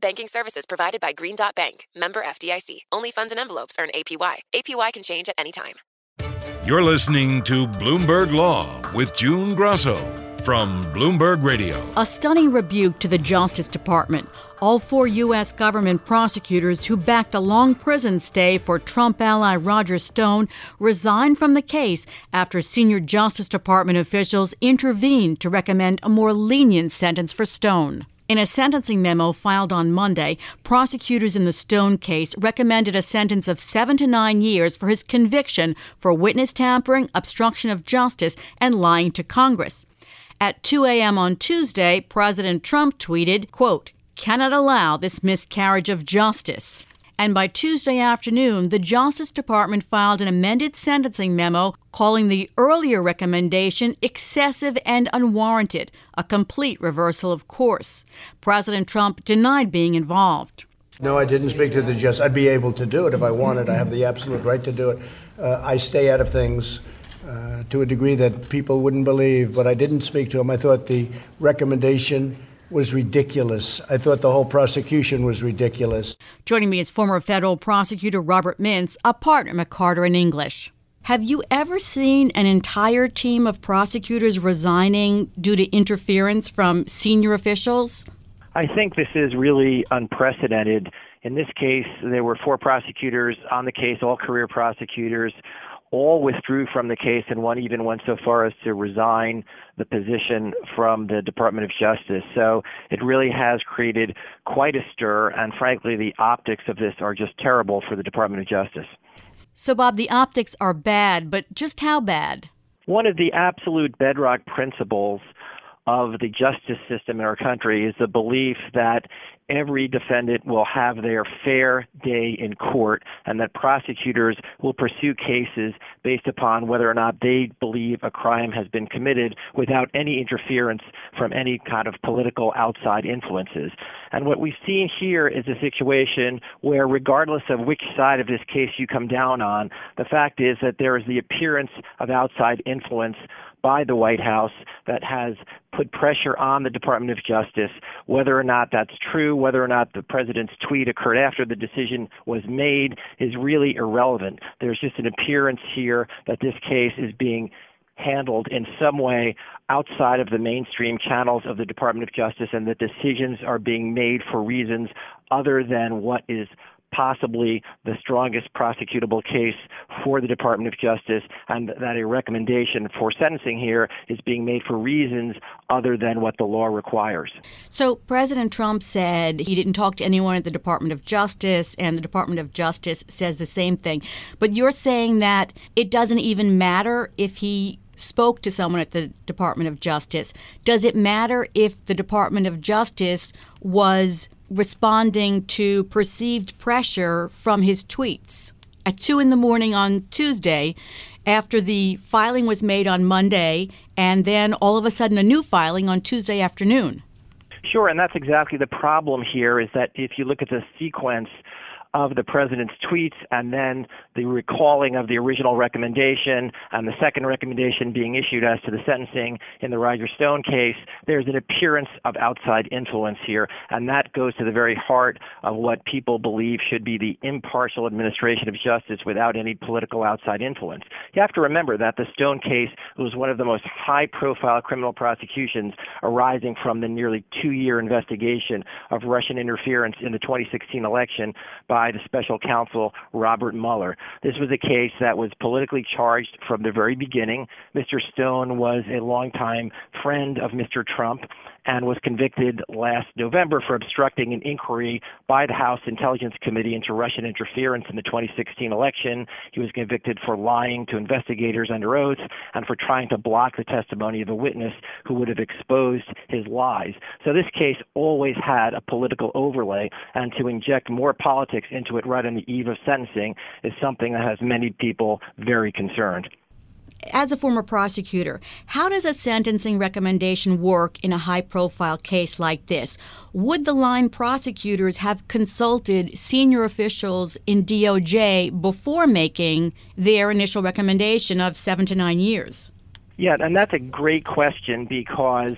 Banking services provided by Green Dot Bank, member FDIC. Only funds and envelopes earn APY. APY can change at any time. You're listening to Bloomberg Law with June Grosso from Bloomberg Radio. A stunning rebuke to the Justice Department. All four U.S. government prosecutors who backed a long prison stay for Trump ally Roger Stone resigned from the case after senior Justice Department officials intervened to recommend a more lenient sentence for Stone. In a sentencing memo filed on Monday, prosecutors in the Stone case recommended a sentence of seven to nine years for his conviction for witness tampering, obstruction of justice, and lying to Congress. At 2 a.m. on Tuesday, President Trump tweeted, quote, cannot allow this miscarriage of justice. And by Tuesday afternoon, the Justice Department filed an amended sentencing memo calling the earlier recommendation excessive and unwarranted, a complete reversal of course. President Trump denied being involved. No, I didn't speak to the judge. I'd be able to do it if I wanted. I have the absolute right to do it. Uh, I stay out of things uh, to a degree that people wouldn't believe, but I didn't speak to him. I thought the recommendation was ridiculous. I thought the whole prosecution was ridiculous. Joining me is former federal prosecutor Robert Mintz, a partner at McCarter and English. Have you ever seen an entire team of prosecutors resigning due to interference from senior officials? I think this is really unprecedented. In this case, there were four prosecutors on the case, all career prosecutors all withdrew from the case, and one even went so far as to resign the position from the Department of Justice. So it really has created quite a stir, and frankly, the optics of this are just terrible for the Department of Justice. So, Bob, the optics are bad, but just how bad? One of the absolute bedrock principles of the justice system in our country is the belief that every defendant will have their fair day in court and that prosecutors will pursue cases based upon whether or not they believe a crime has been committed without any interference from any kind of political outside influences. And what we've seen here is a situation where regardless of which side of this case you come down on, the fact is that there is the appearance of outside influence by the White House that has put pressure on the Department of Justice. Whether or not that's true, whether or not the president's tweet occurred after the decision was made, is really irrelevant. There's just an appearance here that this case is being handled in some way outside of the mainstream channels of the Department of Justice and that decisions are being made for reasons other than what is possibly the strongest prosecutable case for the Department of Justice, and that a recommendation for sentencing here is being made for reasons other than what the law requires. So, President Trump said he didn't talk to anyone at the Department of Justice, and the Department of Justice says the same thing. But you're saying that it doesn't even matter if he spoke to someone at the Department of Justice. Does it matter if the Department of Justice was responding to perceived pressure from his tweets. At 2 in the morning on Tuesday, after the filing was made on Monday, and then all of a sudden a new filing on Tuesday afternoon. Sure, and that's exactly the problem here is that if you look at the sequence of the president's tweets and then the recalling of the original recommendation and the second recommendation being issued as to the sentencing in the Roger Stone case, there's an appearance of outside influence here, and that goes to the very heart of what people believe should be the impartial administration of justice without any political outside influence. You have to remember that the Stone case was one of the most high profile criminal prosecutions arising from the nearly two year investigation of Russian interference in the 2016 election by the special counsel Robert Mueller. This was a case that was politically charged from the very beginning. Mr. Stone was a longtime friend of Mr. Trump and was convicted last November for obstructing an inquiry by the House Intelligence Committee into Russian interference in the 2016 election. He was convicted for lying to investigators under oath and for trying to block the testimony of a witness who would have exposed his lies. So this case always had a political overlay, and to inject more politics into it right on the eve of sentencing is something that has many people very concerned as a former prosecutor, how does a sentencing recommendation work in a high profile case like this? Would the line prosecutors have consulted senior officials in DOJ before making their initial recommendation of seven to nine years? Yeah, and that's a great question because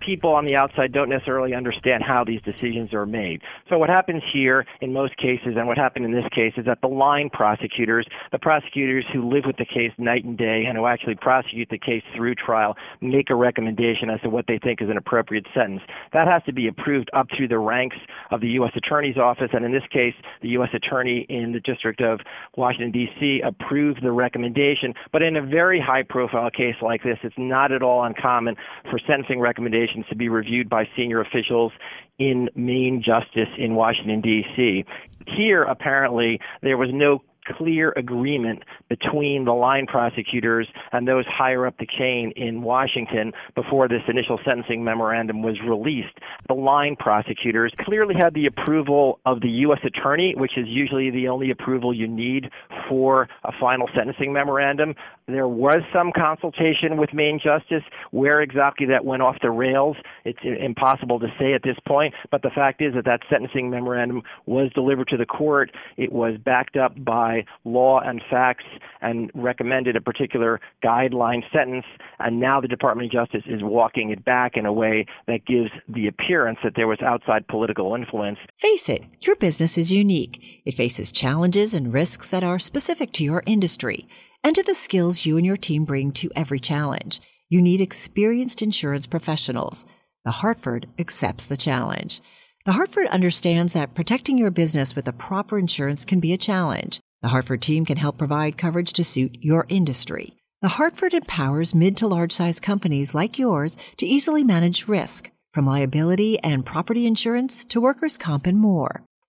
people on the outside don't necessarily understand how these decisions are made. So what happens here in most cases and what happened in this case is that the line prosecutors, the prosecutors who live with the case night and day and who actually prosecute the case through trial, make a recommendation as to what they think is an appropriate sentence. That has to be approved up through the ranks of the U.S. Attorney's Office, and in this case, the U.S. Attorney in the District of Washington, D.C. approved the recommendation. But in a very high profile case like this, it's not at all uncommon for sentencing recommendations to be reviewed by senior officials in Main Justice in Washington, D.C. Here, apparently, there was no clear agreement between the line prosecutors and those higher up the chain in Washington before this initial sentencing memorandum was released. The line prosecutors clearly had the approval of the U.S. attorney, which is usually the only approval you need for a final sentencing memorandum. There was some consultation with Main Justice. Where exactly that went off the rails, it's impossible to say at this point. But the fact is that that sentencing memorandum was delivered to the court. It was backed up by law and facts and recommended a particular guideline sentence. And now the Department of Justice is walking it back in a way that gives the appearance that there was outside political influence. Face it, your business is unique. It faces challenges and risks that are specific to your industry and to the skills you and your team bring to every challenge. You need experienced insurance professionals. The Hartford accepts the challenge. The Hartford understands that protecting your business with the proper insurance can be a challenge. The Hartford team can help provide coverage to suit your industry. The Hartford empowers mid to large size companies like yours to easily manage risk, from liability and property insurance to workers' comp and more.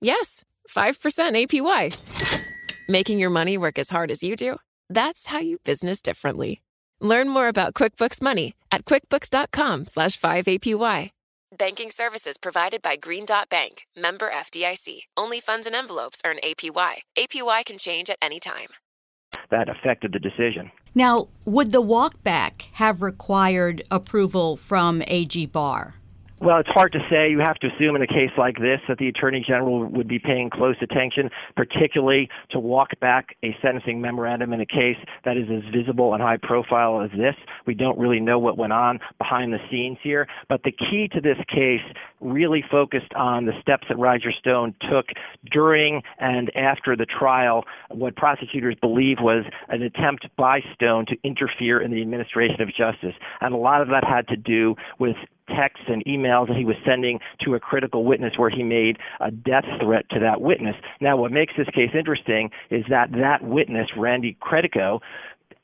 Yes, 5% APY. Making your money work as hard as you do? That's how you business differently. Learn more about QuickBooks Money at quickbooks.com slash 5APY. Banking services provided by Green Dot Bank, member FDIC. Only funds and envelopes earn APY. APY can change at any time. That affected the decision. Now, would the walkback have required approval from AG Barr? Well, it's hard to say. You have to assume in a case like this that the Attorney General would be paying close attention, particularly to walk back a sentencing memorandum in a case that is as visible and high profile as this. We don't really know what went on behind the scenes here, but the key to this case really focused on the steps that Roger Stone took during and after the trial, what prosecutors believe was an attempt by Stone to interfere in the administration of justice. And a lot of that had to do with texts and emails that he was sending to a critical witness where he made a death threat to that witness. Now, what makes this case interesting is that that witness, Randy Credico,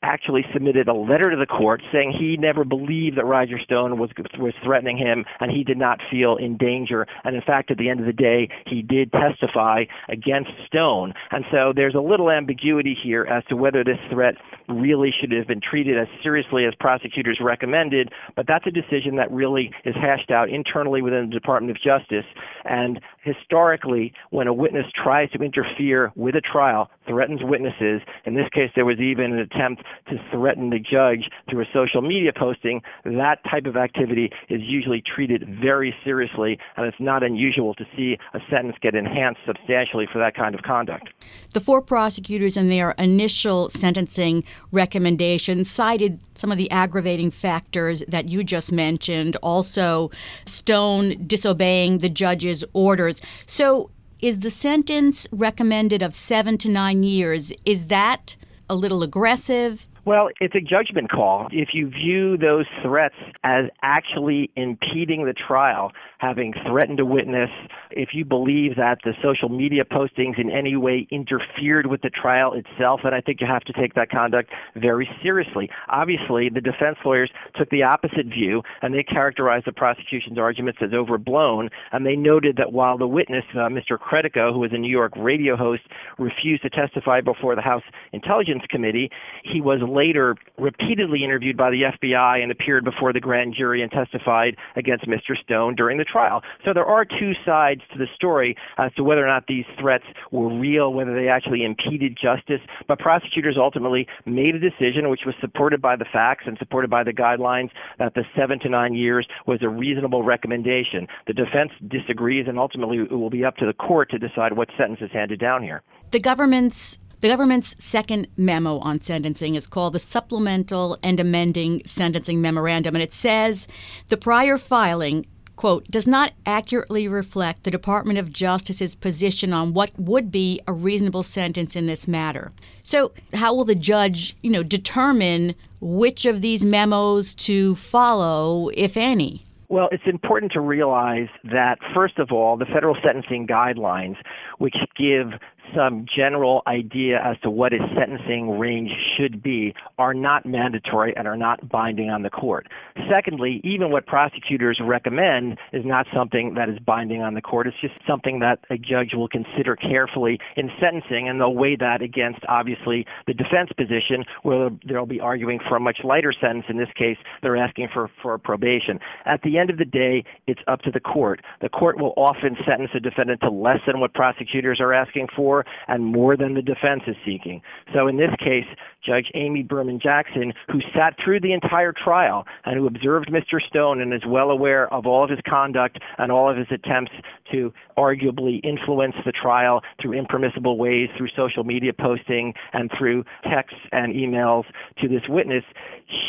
actually submitted a letter to the court saying he never believed that Roger Stone was was threatening him and he did not feel in danger. And in fact at the end of the day he did testify against Stone. And so there's a little ambiguity here as to whether this threat really should have been treated as seriously as prosecutors recommended. But that's a decision that really is hashed out internally within the Department of Justice. And historically when a witness tries to interfere with a trial threatens witnesses in this case there was even an attempt to threaten the judge through a social media posting, that type of activity is usually treated very seriously, and it's not unusual to see a sentence get enhanced substantially for that kind of conduct. The four prosecutors in their initial sentencing recommendations cited some of the aggravating factors that you just mentioned, also Stone disobeying the judge's orders. So, is the sentence recommended of seven to nine years, is that a little aggressive? Well, it's a judgment call. If you view those threats as actually impeding the trial, having threatened a witness, if you believe that the social media postings in any way interfered with the trial itself, then I think you have to take that conduct very seriously. Obviously, the defense lawyers took the opposite view and they characterized the prosecution's arguments as overblown. And they noted that while the witness, uh, Mr. Credico, who was a New York radio host, refused to testify before the House Intelligence Committee, he was later repeatedly interviewed by the FBI and appeared before the grand jury and testified against Mr. Stone during the trial. So there are two sides to the story as to whether or not these threats were real, whether they actually impeded justice. But prosecutors ultimately made a decision, which was supported by the facts and supported by the guidelines, that the seven to nine years was a reasonable recommendation. The defense disagrees, and ultimately it will be up to the court to decide what sentence is handed down here. The government's the government's second memo on sentencing is called the Supplemental and Amending Sentencing Memorandum, and it says the prior filing quote, does not accurately reflect the Department of Justice's position on what would be a reasonable sentence in this matter. So, how will the judge, you know, determine which of these memos to follow, if any? Well, it's important to realize that, first of all, the federal sentencing guidelines, which give some general idea as to what a sentencing range should be are not mandatory and are not binding on the court. Secondly, even what prosecutors recommend is not something that is binding on the court. It's just something that a judge will consider carefully in sentencing, and they'll weigh that against, obviously, the defense position, where they'll be arguing for a much lighter sentence. In this case, they're asking for, for probation. At the end of the day, it's up to the court. The court will often sentence a defendant to less than what prosecutors are asking for and more than the defense is seeking. So in this case, Judge Amy Berman Jackson, who sat through the entire trial and who observed Mr. Stone and is well aware of all of his conduct and all of his attempts to arguably influence the trial through impermissible ways, through social media posting and through texts and emails to this witness,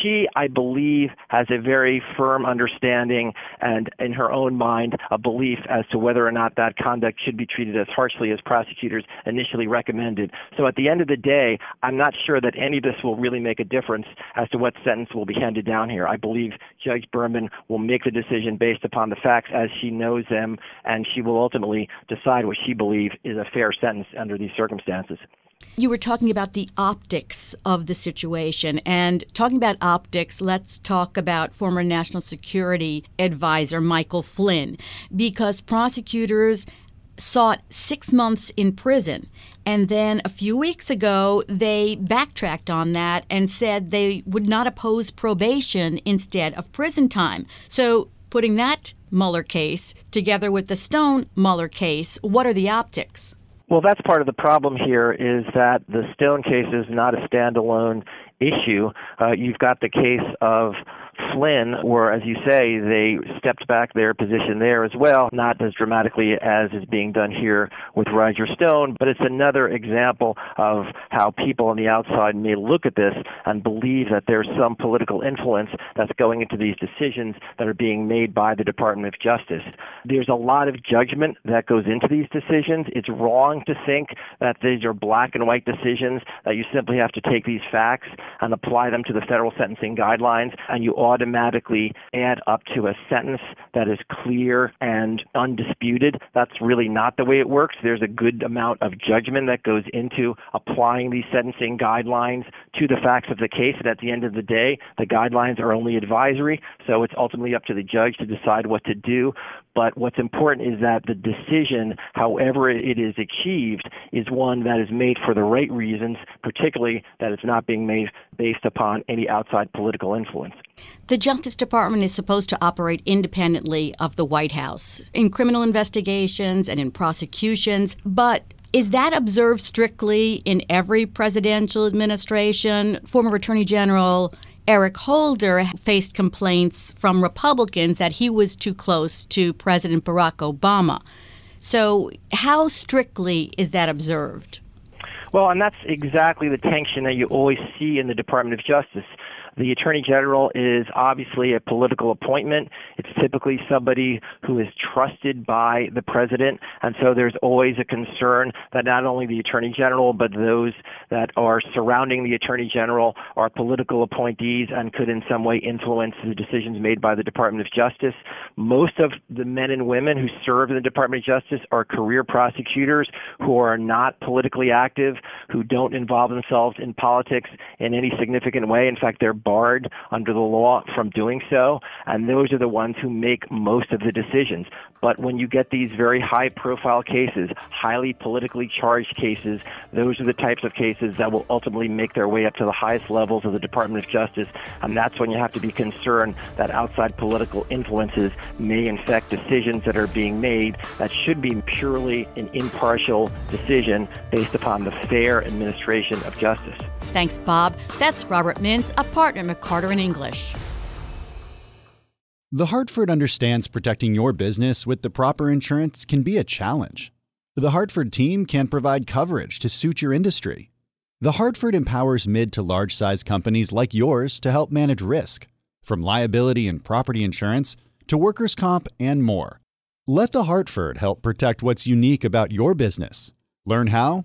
she, I believe, has a very firm understanding and in her own mind a belief as to whether or not that conduct should be treated as harshly as prosecutors initially recommended. So at the end of the day, I'm not sure that any of this will really make a difference as to what sentence will be handed down here. I believe Judge Berman will make the decision based upon the facts as she knows them, and she will ultimately decide what she believes is a fair sentence under these circumstances. You were talking about the optics of the situation. And talking about optics, let's talk about former National Security Advisor Michael Flynn, because prosecutors sought six months in prison. And then a few weeks ago, they backtracked on that and said they would not oppose probation instead of prison time. So, putting that Mueller case together with the Stone Mueller case, what are the optics? Well, that's part of the problem here is that the Stone case is not a standalone issue. Uh, you've got the case of Flynn, where, as you say, they stepped back their position there as well, not as dramatically as is being done here with Roger Stone, but it's another example of how people on the outside may look at this and believe that there's some political influence that's going into these decisions that are being made by the Department of Justice. There's a lot of judgment that goes into these decisions. It's wrong to think that these are black and white decisions, that you simply have to take these facts and apply them to the federal sentencing guidelines, and you automatically add up to a sentence that is clear and undisputed. That's really not the way it works. There's a good amount of judgment that goes into applying these sentencing guidelines to the facts of the case, and at the end of the day, the guidelines are only advisory, so it's ultimately up to the judge to decide what to do. But what's important is that the decision, however it is achieved, is one that is made for the right reasons, particularly that it's not being made based upon any outside political influence. The Justice Department is supposed to operate independently of the White House in criminal investigations and in prosecutions, but is that observed strictly in every presidential administration? Former Attorney General Eric Holder faced complaints from Republicans that he was too close to President Barack Obama. So, how strictly is that observed? Well, and that's exactly the tension that you always see in the Department of Justice. The Attorney General is obviously a political appointment. It's typically somebody who is trusted by the President, and so there's always a concern that not only the Attorney General, but those that are surrounding the Attorney General are political appointees and could in some way influence the decisions made by the Department of Justice. Most of the men and women who serve in the Department of Justice are career prosecutors who are not politically active, who don't involve themselves in politics in any significant way. In fact, they're barred under the law from doing so, and those are the ones who make most of the decisions. But when you get these very high profile cases, highly politically charged cases, those are the types of cases that will ultimately make their way up to the highest levels of the Department of Justice, and that's when you have to be concerned that outside political influences may infect decisions that are being made that should be purely an impartial decision based upon the fair administration of justice. Thanks, Bob. That's Robert Mintz, a partner at McCarter and English. The Hartford understands protecting your business with the proper insurance can be a challenge. The Hartford team can provide coverage to suit your industry. The Hartford empowers mid to large size companies like yours to help manage risk, from liability and property insurance to workers' comp and more. Let The Hartford help protect what's unique about your business. Learn how